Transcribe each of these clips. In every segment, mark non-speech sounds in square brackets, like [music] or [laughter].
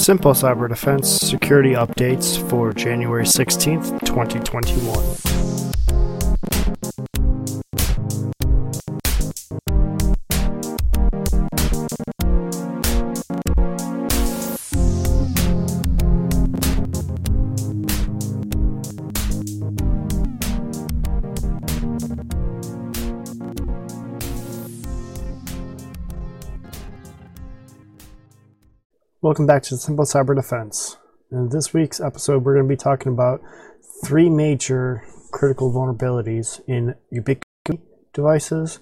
Simple Cyber Defense security updates for January 16th, 2021. Welcome back to Simple Cyber Defense. In this week's episode, we're going to be talking about three major critical vulnerabilities in Ubiquiti devices,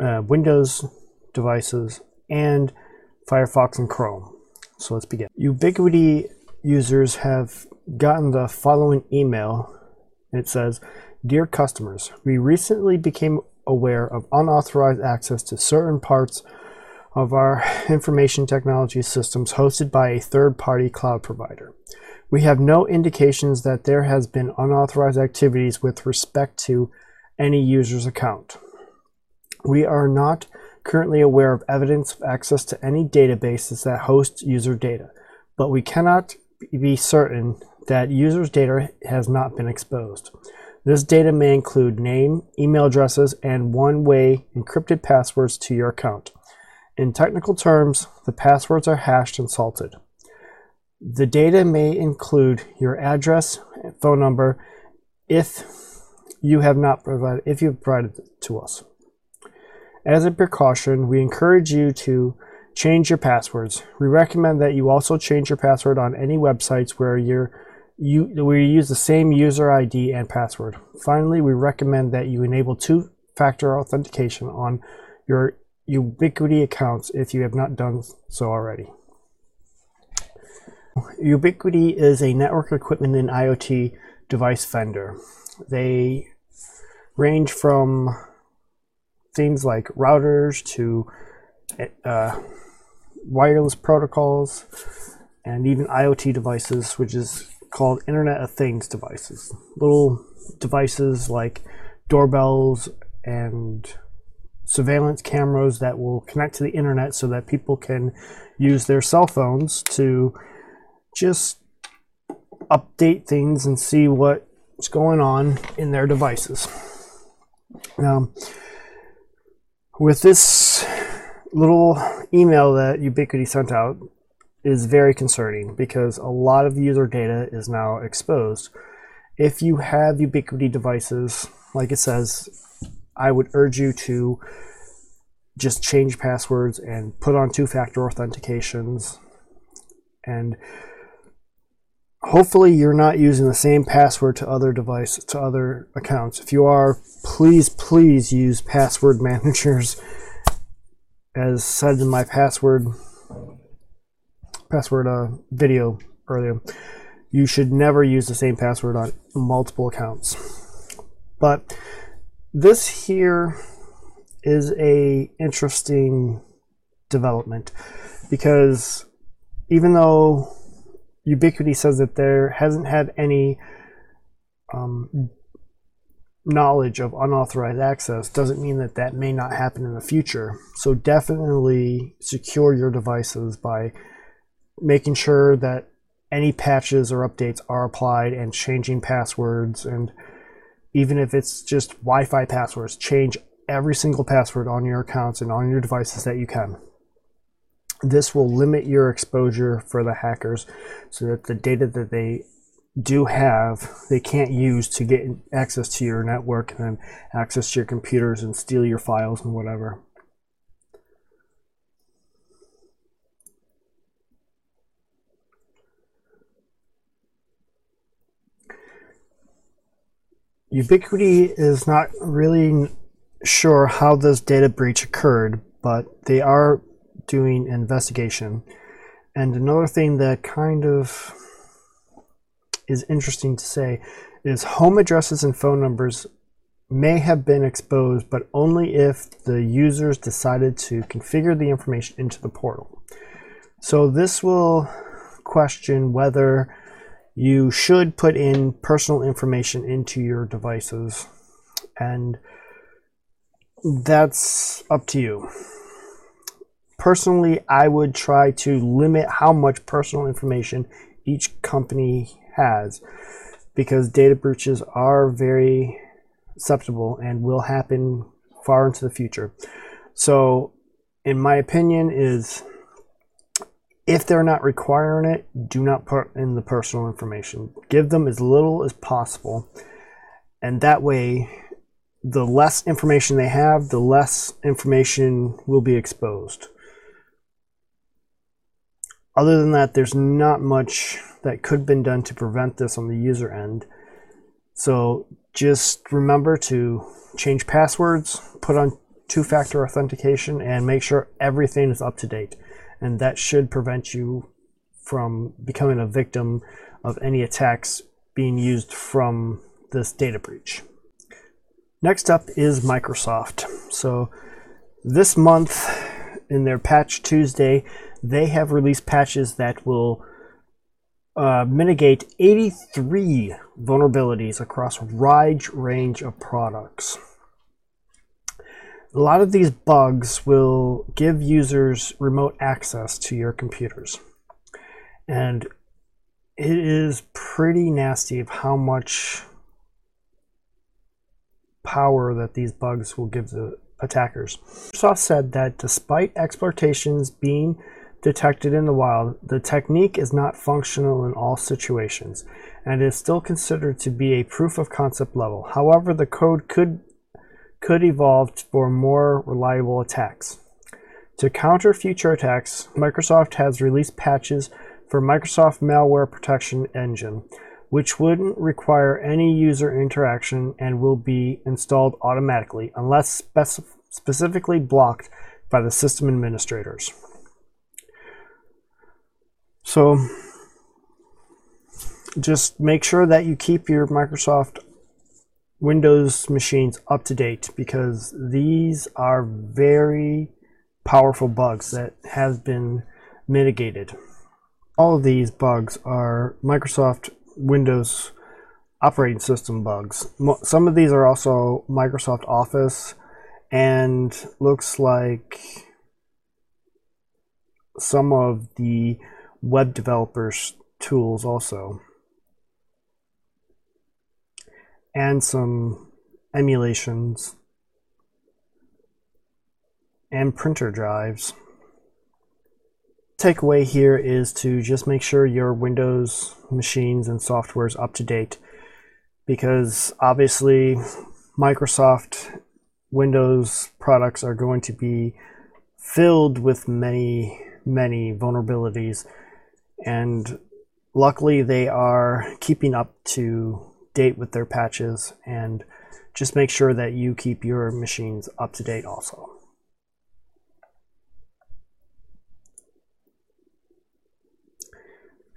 uh, Windows devices, and Firefox and Chrome. So let's begin. Ubiquiti users have gotten the following email. It says, Dear customers, we recently became aware of unauthorized access to certain parts of our information technology systems hosted by a third party cloud provider. We have no indications that there has been unauthorized activities with respect to any user's account. We are not currently aware of evidence of access to any databases that host user data, but we cannot be certain that users' data has not been exposed. This data may include name, email addresses, and one way encrypted passwords to your account. In technical terms, the passwords are hashed and salted. The data may include your address, and phone number, if you have not provided if you've provided it to us. As a precaution, we encourage you to change your passwords. We recommend that you also change your password on any websites where you're you where you use the same user ID and password. Finally, we recommend that you enable two-factor authentication on your Ubiquiti accounts if you have not done so already. Ubiquiti is a network equipment and IoT device vendor. They range from things like routers to uh, wireless protocols and even IoT devices, which is called Internet of Things devices. Little devices like doorbells and surveillance cameras that will connect to the internet so that people can use their cell phones to just update things and see what's going on in their devices. Now, with this little email that Ubiquiti sent out is very concerning because a lot of user data is now exposed. If you have Ubiquiti devices, like it says, I would urge you to just change passwords and put on two-factor authentications. And hopefully you're not using the same password to other device to other accounts. If you are please please use password [laughs] managers as said in my password password uh, video earlier. You should never use the same password on multiple accounts. But this here is a interesting development because even though Ubiquiti says that there hasn't had any um, knowledge of unauthorized access doesn't mean that that may not happen in the future. So definitely secure your devices by making sure that any patches or updates are applied and changing passwords and even if it's just Wi-Fi passwords, change every single password on your accounts and on your devices that you can. This will limit your exposure for the hackers so that the data that they do have, they can't use to get access to your network and access to your computers and steal your files and whatever. Ubiquiti is not really sure how this data breach occurred, but they are doing investigation. And another thing that kind of is interesting to say is home addresses and phone numbers may have been exposed, but only if the users decided to configure the information into the portal. So this will question whether you should put in personal information into your devices and that's up to you. personally, I would try to limit how much personal information each company has because data breaches are very susceptible and will happen far into the future. So, in my opinion, is if they're not requiring it, do not put in the personal information. Give them as little as possible, and that way, the less information they have, the less information will be exposed. Other than that, there's not much that could have been done to prevent this on the user end. So just remember to change passwords, put on two factor authentication, and make sure everything is up to date. And that should prevent you from becoming a victim of any attacks being used from this data breach. Next up is Microsoft. So this month in their Patch Tuesday, they have released patches that will uh, mitigate 83 vulnerabilities across a wide range of products. A lot of these bugs will give users remote access to your computers. And it is pretty nasty of how much power that these bugs will give the attackers. Microsoft said that despite exploitations being detected in the wild, the technique is not functional in all situations and is still considered to be a proof of concept level. However, the code could could evolve for more reliable attacks. To counter future attacks, Microsoft has released patches for Microsoft Malware Protection Engine, which wouldn't require any user interaction and will be installed automatically unless speci- specifically blocked by the system administrators. So just make sure that you keep your Microsoft Windows machines up to date because these are very powerful bugs that have been mitigated. All of these bugs are Microsoft Windows operating system bugs. Some of these are also Microsoft Office and looks like some of the web developers tools also. And some emulations and printer drives. Takeaway here is to just make sure your Windows machines and software is up to date because obviously Microsoft Windows products are going to be filled with many, many vulnerabilities and luckily they are keeping up to date with their patches and just make sure that you keep your machines up to date also.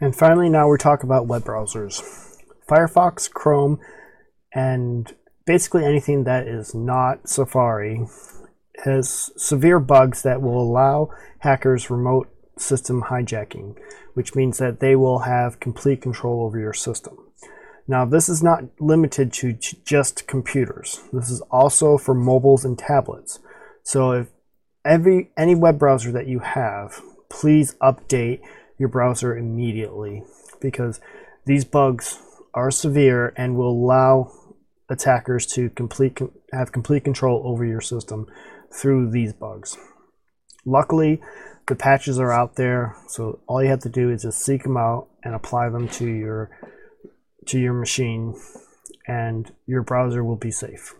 And finally, now we're talking about web browsers. Firefox, Chrome, and basically anything that is not Safari has severe bugs that will allow hackers remote system hijacking, which means that they will have complete control over your system. Now, this is not limited to just computers. This is also for mobiles and tablets. So if every any web browser that you have, please update your browser immediately because these bugs are severe and will allow attackers to complete have complete control over your system through these bugs. Luckily, the patches are out there, so all you have to do is just seek them out and apply them to your to your machine and your browser will be safe.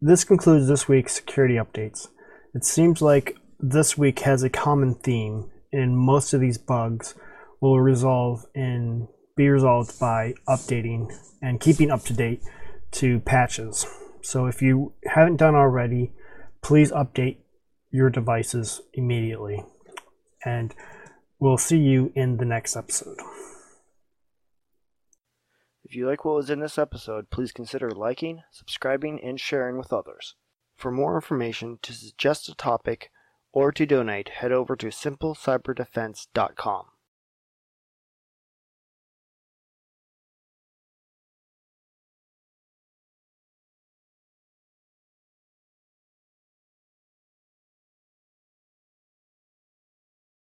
This concludes this week's security updates. It seems like this week has a common theme and most of these bugs will resolve in be resolved by updating and keeping up to date to patches. So if you haven't done already, please update your devices immediately. And we'll see you in the next episode. If you like what was in this episode, please consider liking, subscribing, and sharing with others. For more information, to suggest a topic, or to donate, head over to simplecyberdefense.com.